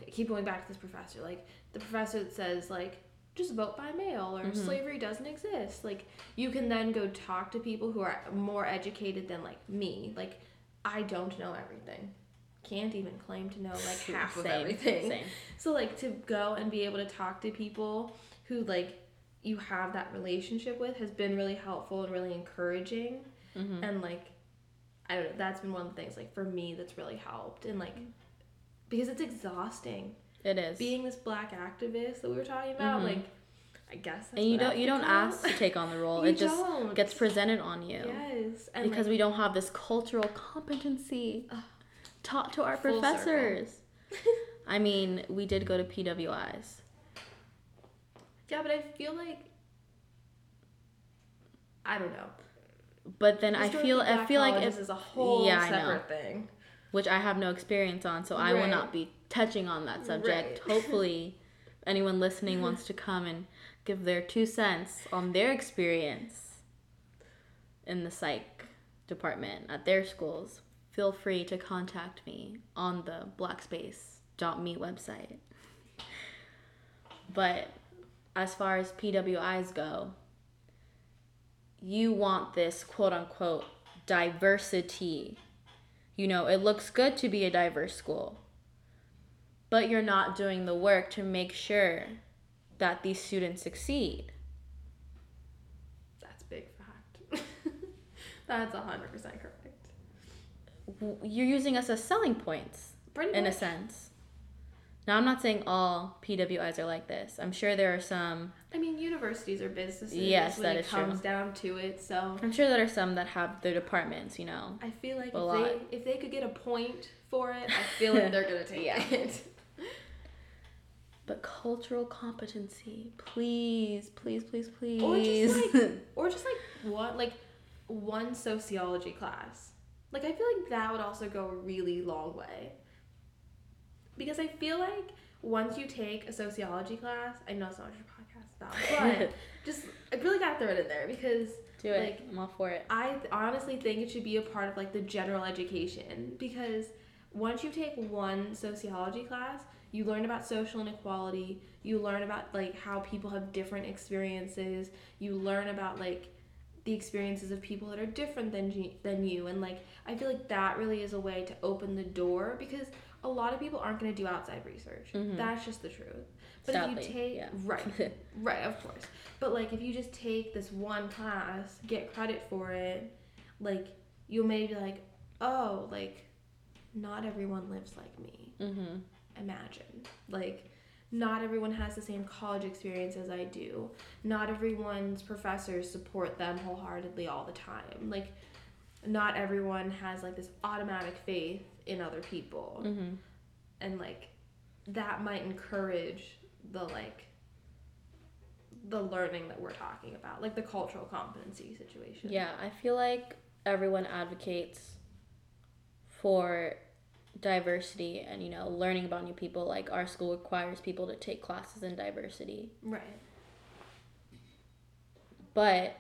keep going back to this professor, like the professor that says like just vote by mail or Mhm. slavery doesn't exist. Like you can then go talk to people who are more educated than like me. Like I don't know everything. Can't even claim to know like (laughs) half of everything. Same. So like to go and be able to talk to people who like you have that relationship with has been really helpful and really encouraging Mm-hmm. and like I don't know that's been one of the things like for me that's really helped and like because it's exhausting It is. being this black activist that we were talking about Mhm. like I guess that's and you don't you don't call ask to (laughs) take on the role. You it just don't. gets presented on you. yes and because like, we don't have this cultural competency Ugh. taught to our professors. (laughs) I mean, we did go to PWIs. yeah but I feel like I don't know But then I feel I feel like this is a whole Yeah, separate thing which I have no experience on, so I will not be touching on that subject. Right. (laughs) Hopefully, anyone listening wants to come and give their two cents on their experience in the psych department at their schools. Feel free to contact me on the blackspace.me website. But as far as PWIs go, you want this quote unquote diversity. You know, it looks good to be a diverse school, but you're not doing the work to make sure that these students succeed. That's big fact. (laughs) That's hundred percent correct. You're using us as selling points Pretty in a sense. Now, I'm not saying all PWIs are like this. I'm sure there are some. I mean, universities are businesses. Yes, when that it is true. comes down to it. So I'm sure there are some that have their departments. You know. I feel like if lot. they if they could get a point for it, I feel like (laughs) they're gonna take Yeah. it. (laughs) But cultural competency, please, please, please, please. Or just like, (laughs) or just like what, like one sociology class. Like I feel like that would also go a really long way. Because I feel like once you take a sociology class, I know it's not your podcast about, but (laughs) just I really got to throw it in there because Do it. like, I'm all for it. I honestly think it should be a part of like the general education because once you take one sociology class, you learn about social inequality, you learn about like how people have different experiences, you learn about like the experiences of people that are different than you, than you and like I feel like that really is a way to open the door because a lot of people aren't going to do outside research. Mhm. That's just the truth. But Sadly, if you take yeah. (laughs) right Right, of course. But like if you just take this one class, get credit for it, like you'll maybe like, oh, like not everyone lives like me. Mhm. Imagine. Like, not everyone has the same college experience as I do. Not everyone's professors support them wholeheartedly all the time. Like, not everyone has like this automatic faith in other people. Mhm. And like, that might encourage the like, the learning that we're talking about, like the cultural competency situation. Yeah, I feel like everyone advocates for diversity and you know learning about new people. Like our school requires people to take classes in diversity, Right. but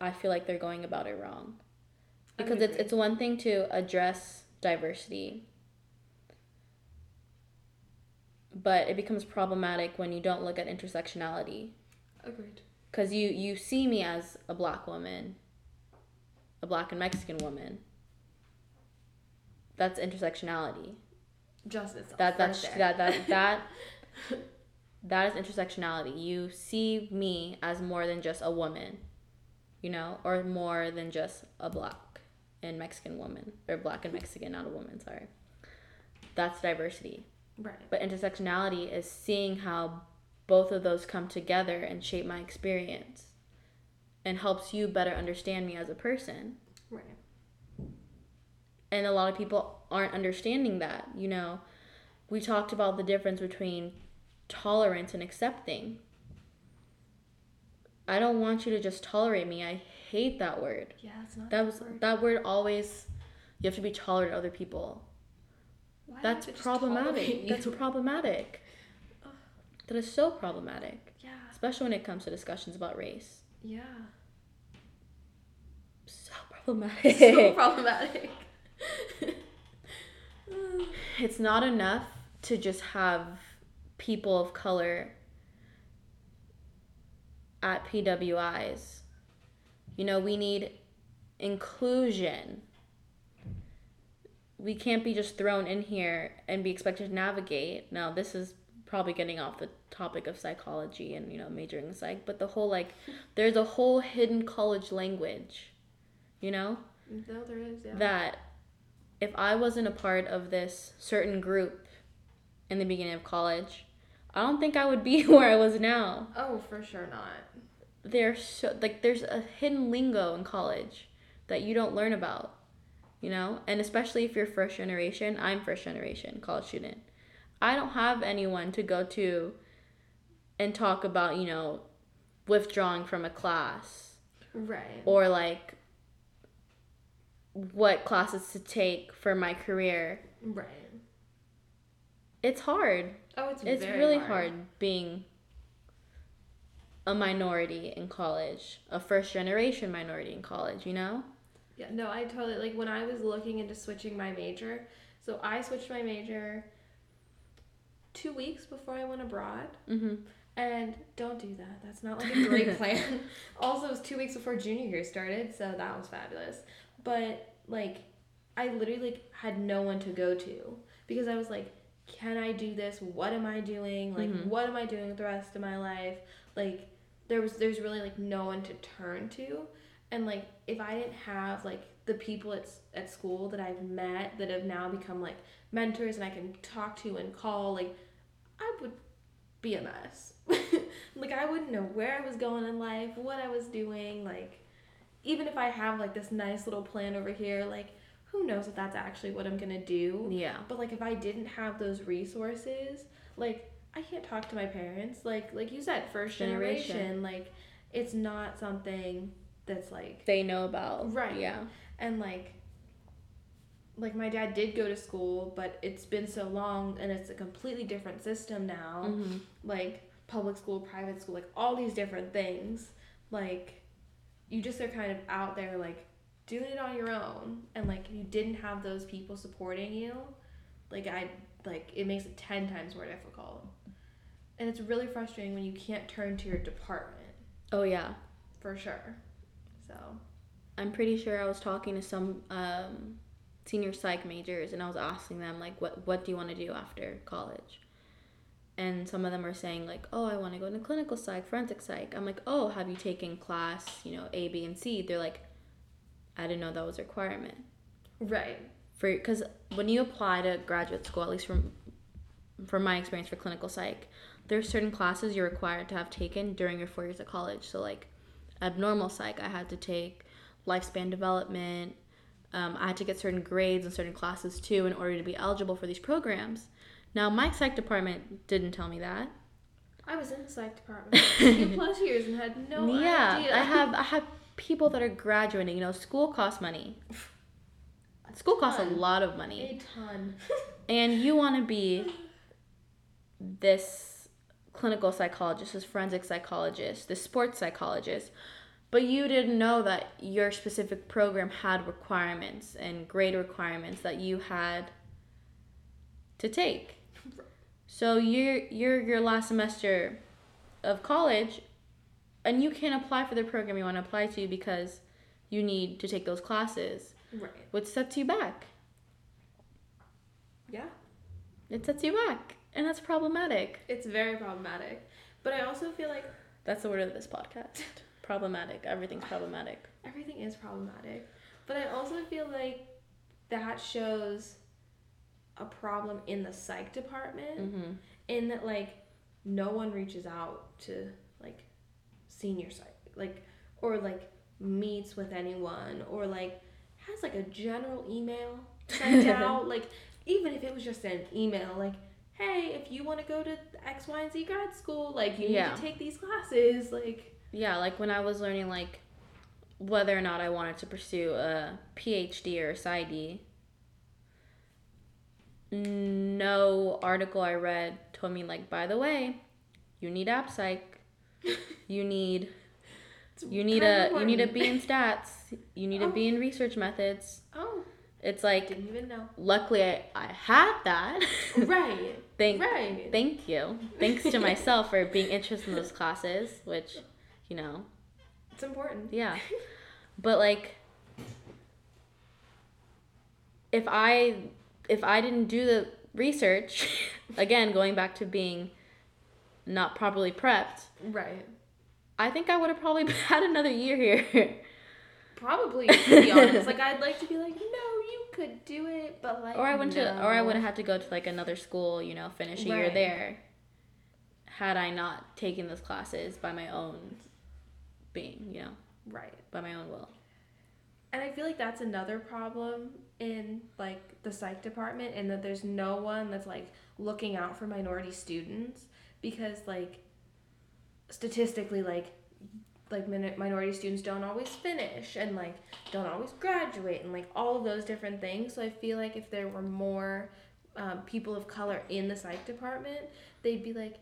I feel like they're going about it wrong because it's it's one thing to address diversity. But it becomes problematic when you don't look at intersectionality. Agreed. because you you see me as a black woman a black and mexican woman that's intersectionality Just itself. that that's there. that that (laughs) that that is intersectionality you see me as more than just a woman you know or more than just a black and mexican woman or black and mexican not a woman sorry that's diversity right. but intersectionality is seeing how both of those come together and shape my experience and helps you better understand me as a person. Right. And a lot of people aren't understanding that. You know, we talked about the difference between tolerance and accepting. I don't want you to just tolerate me. I hate that word. Yeah, it's not. That was word. that word always you have to be tolerant of other people. Why That's problematic. That's problematic. Ugh. That is so problematic, yeah. especially when it comes to discussions about race. Yeah. So problematic. (laughs) so problematic. (laughs) it's not enough to just have people of color at PWIs. You know, we need inclusion. We can't be just thrown in here and be expected to navigate. Now, this is probably getting off the topic of psychology and, you know, majoring in psych, but the whole like, there's a whole hidden college language, you know? no, there is. Yeah. that if I wasn't a part of this certain group in the beginning of college, I don't think I would be (laughs) where I was now. oh, for sure not. There's so like there's a hidden lingo in college that you don't learn about, you know? And especially if you're first generation, I'm first generation college student. I don't have anyone to go to and talk about, you know, withdrawing from a class Right. or like what classes to take for my career. right. It's hard. Oh, it's It's really hard. being a minority in college, a first generation minority in college, you know? Yeah, no, I totally like when I was looking into switching my major. So I switched my major two weeks before I went abroad. Mhm. And don't do that. That's not like a great (laughs) plan. also, it was two weeks before junior year started, so that was fabulous. But like, I literally like, had no one to go to because I was like, can I do this? What am I doing? Like, Mhm. what am I doing with the rest of my life? Like, there was there's really like no one to turn to, and like if I didn't have like the people at at school that I've met that have now become like mentors and I can talk to and call, like, I would be a mess. (laughs) like I wouldn't know where I was going in life, what I was doing, like even if I have like this nice little plan over here, like who knows if that's actually what I'm to do. Yeah. But like if I didn't have those resources, like I can't talk to my parents. Like like you said first generation, Generation. like it's not something that's like They know about. Right. Yeah. and like like my dad did go to school, but it's been so long and it's a completely different system now Mhm. like public school, private school, like all these different things. Like you just are kind of out there like doing it on your own and like you didn't have those people supporting you, like I like it makes it 10 times more difficult. And it's really frustrating when you can't turn to your department, Oh yeah. for sure. So, I'm pretty sure I was talking to some um, senior psych majors and I was asking them like what what do you want to do after college? And some of them are saying like, "Oh, I want to go into clinical psych, forensic psych." I'm like, "Oh, have you taken class, you know, A, B, and C?" They're like, "I didn't know that was a requirement." right. for because when you apply to graduate school, at least from from my experience for clinical psych, there's certain classes you're required to have taken during your four years of college. So like abnormal psych, I had to take lifespan development. Um, I had to get certain grades in certain classes too in order to be eligible for these programs. Now my psych department didn't tell me that. I was in the psych department for (laughs) two plus years and had no yeah, idea. I have I have people that are graduating. You know, school costs money. School costs a lot of money. a ton. (laughs) and you want to be this clinical psychologist, this forensic psychologist, this sports psychologist, but you didn't know that your specific program had requirements and grade requirements that you had to take. So you're you're your last semester of college and you can't apply for the program you want to apply to because you need to take those classes, right. which sets you back. Yeah. It sets you back, and that's problematic. It's very problematic. But I also feel like That's the word of this podcast. (laughs) problematic. Everything's problematic. everything is problematic. But I also feel like that shows a problem in the psych department Mm-hmm. in that like no one reaches out to like senior psych like or like meets with anyone or like has like a general email sent (laughs) out like even if it was just an email like hey if you want to go to x y and z grad school like you Yeah. need to take these classes like Yeah, like when I was learning like whether or not I wanted to pursue a PhD or a PsyD, no article I read told me like, by the way, you need ab psych, you need you need a you need to be in stats, you need to Oh. be in oh. research methods. oh It's like didn't even know luckily I, I had that. right (laughs) Thank right thank you. Thanks to (laughs) myself for being interested in those classes, which, you know, it's important yeah. (laughs) But like if I if I didn't do the research, (laughs) again going back to being not properly prepped, right I think I would have probably (laughs) had another year here. Probably, to be (laughs) honest. Like, I'd like to be like, no, you could do it, but like, or I went to or I would have had to go to like another school, you know, finish a year there. Had I not taken those classes by my own being, you know, Right. by my own will. And I feel like that's another problem in like the psych department, and that there's no one that's like looking out for minority students because like statistically, like like min- minority students don't always finish and like don't always graduate and like all of those different things. So I feel like if there were more um, people of color in the psych department, they'd be like,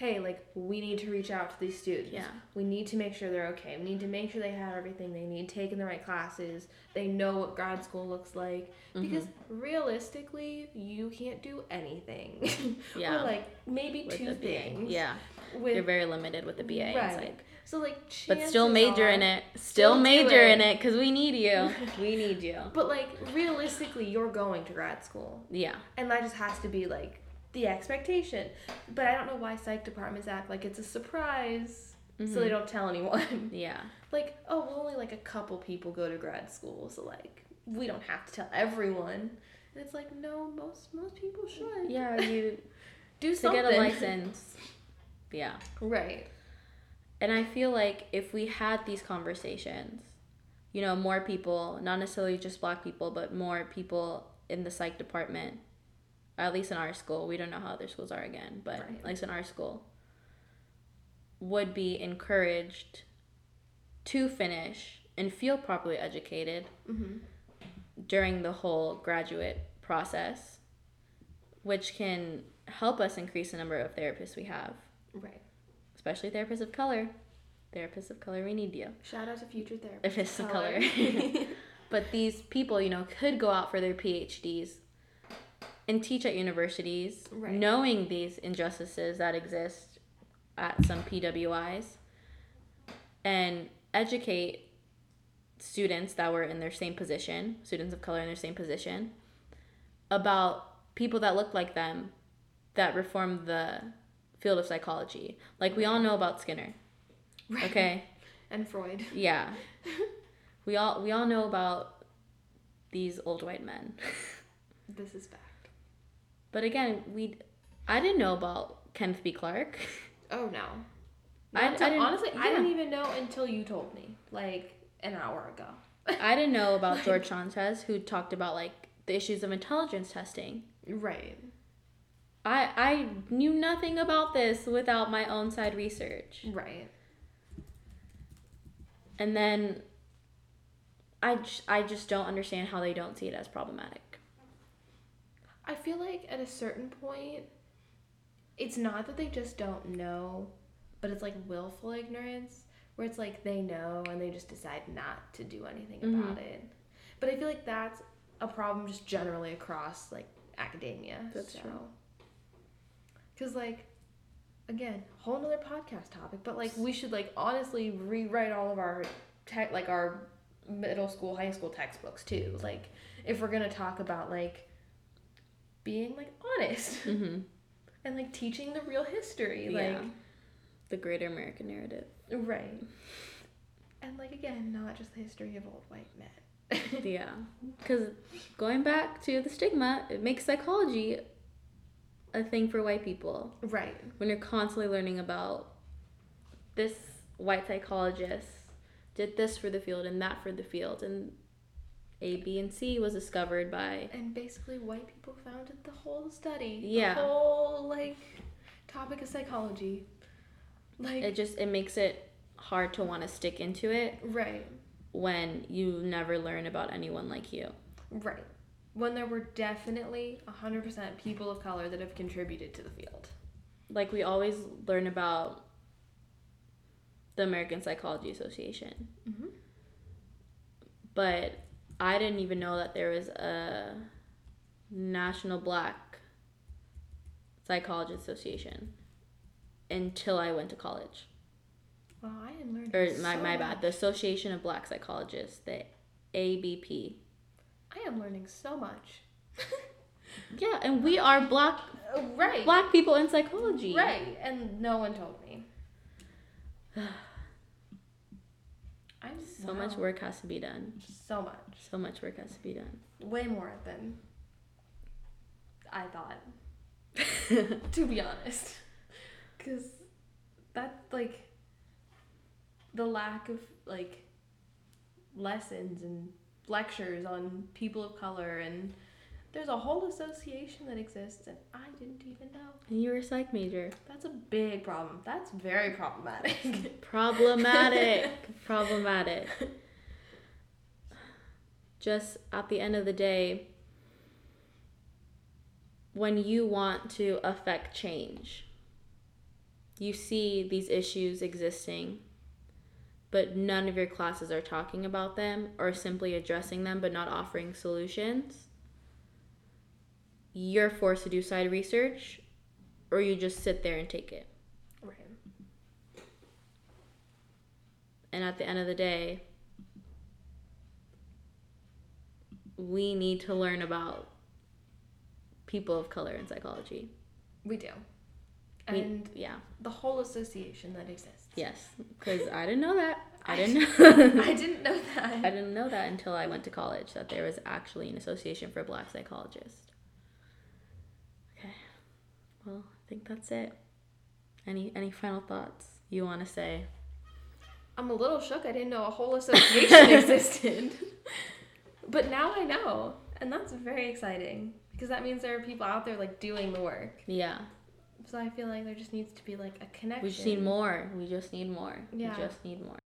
hey, like we need to reach out to these students. Yeah. We need to make sure they're okay. We need to make sure they have everything they need, taking the right classes. They know what grad school looks like. Because Mm-hmm. realistically, you can't do anything. (laughs) Yeah. or like maybe With two BA. things. Yeah. With, You're very limited with the BA right. psych. So like, But still major are- in it. Still, Still major it. in it because we need you. (laughs) we need you. But like realistically, you're going to grad school, Yeah. and that just has to be like the expectation. But I don't know why psych departments act like it's a surprise, so they Mhm. don't tell anyone. (laughs) Yeah. like, oh, well, only like a couple people go to grad school, so like we don't have to tell everyone. And it's like, no, most most people should. Yeah, you (laughs) do to something. get a license. Yeah. Right. And I feel like if we had these conversations, you know, more people, not necessarily just black people, but more people in the psych department, at least in our school, we don't know how other schools are again, but Right. at least in our school, would be encouraged to finish and feel properly educated Mm-hmm. during the whole graduate process, which can help us increase the number of therapists we have, Right. especially therapists of color. Therapists of color, we need you. Shout out to future therapists. If it's the color. color. (laughs) But these people, you know, could go out for their PhDs and teach at universities, Right. knowing these injustices that exist at some PWIs, and educate students that were in their same position, students of color in their same position, about people that look like them that reform the field of psychology. Like we all know about Skinner. Right. Okay? (laughs) and Freud. Yeah. (laughs) we all we all know about these old white men. (laughs) This is fact. But again, we I didn't know about Kenneth B. Clark. Oh no. (laughs) I- Not I honestly, I didn't even know until you told me, like an hour ago. (laughs) I didn't know about George Sanchez, who talked about like the issues of intelligence testing. Right. I I knew nothing about this without my own side research. Right. And then I, j- I just don't understand how they don't see it as problematic. I feel like at a certain point, it's not that they just don't know, but it's like willful ignorance, where it's like they know and they just decide not to do anything Mhm. about it. But I feel like that's a problem just generally across like academia. That's so. true. Cause like, again, whole nother podcast topic, but like we should like honestly rewrite all of our te- like our middle school, high school textbooks too. Like if we're gonna talk about like being like honest (laughs) Mm-hmm. and like teaching the real history, Yeah. like The greater American narrative. right. And like again, not just the history of old white men. (laughs) yeah. Because going back to the stigma, it makes psychology a thing for white people. right. When you're constantly learning about this white psychologist did this for the field and that for the field, and A, B, and C was discovered by. And basically, white people founded the whole study. Yeah. The whole like topic of psychology. Like It just it makes it hard to want to stick into it right. when you never learn about anyone like you. Right. When there were definitely 100% people of color that have contributed to the field. Like we always learn about the American Psychology Association, Mm-hmm. but I didn't even know that there was a National Black Psychology Association until I went to college. Well, I didn't learn. Or so my, my bad, much. the Association of Black Psychologists, the ABP. I am learning so much. (laughs) Yeah, and we are black Uh, right. black people in psychology. Right. And no one told me. (sighs) (sighs) So much work has to be done. So much. So much work has to be done. Way more than I thought. (laughs) to be honest. Because that, like, the lack of, like, lessons and lectures on people of color, and there's a whole association that exists, and I didn't even know. And you were a psych major. That's a big problem. That's very problematic. (laughs) Problematic. (laughs) Problematic. Just at the end of the day, when you want to affect change, you see these issues existing, but none of your classes are talking about them or simply addressing them but not offering solutions. You're forced to do side research or you just sit there and take it. right. And at the end of the day, we need to learn about people of color in psychology. We do. We- And yeah, the whole association that exists. yes, because I didn't know that. I (laughs) I- didn't know. (laughs) I didn't know that. I didn't know that until I went to college that there was actually an association for black psychologists. Well, I think that's it. Any any final thoughts you want to say? I'm a little shook. I didn't know a whole association (laughs) existed. but now I know. And that's very exciting because that means there are people out there like doing the work. Yeah. So I feel like there just needs to be like a connection. We just need more. We just need more. Yeah. We just need more.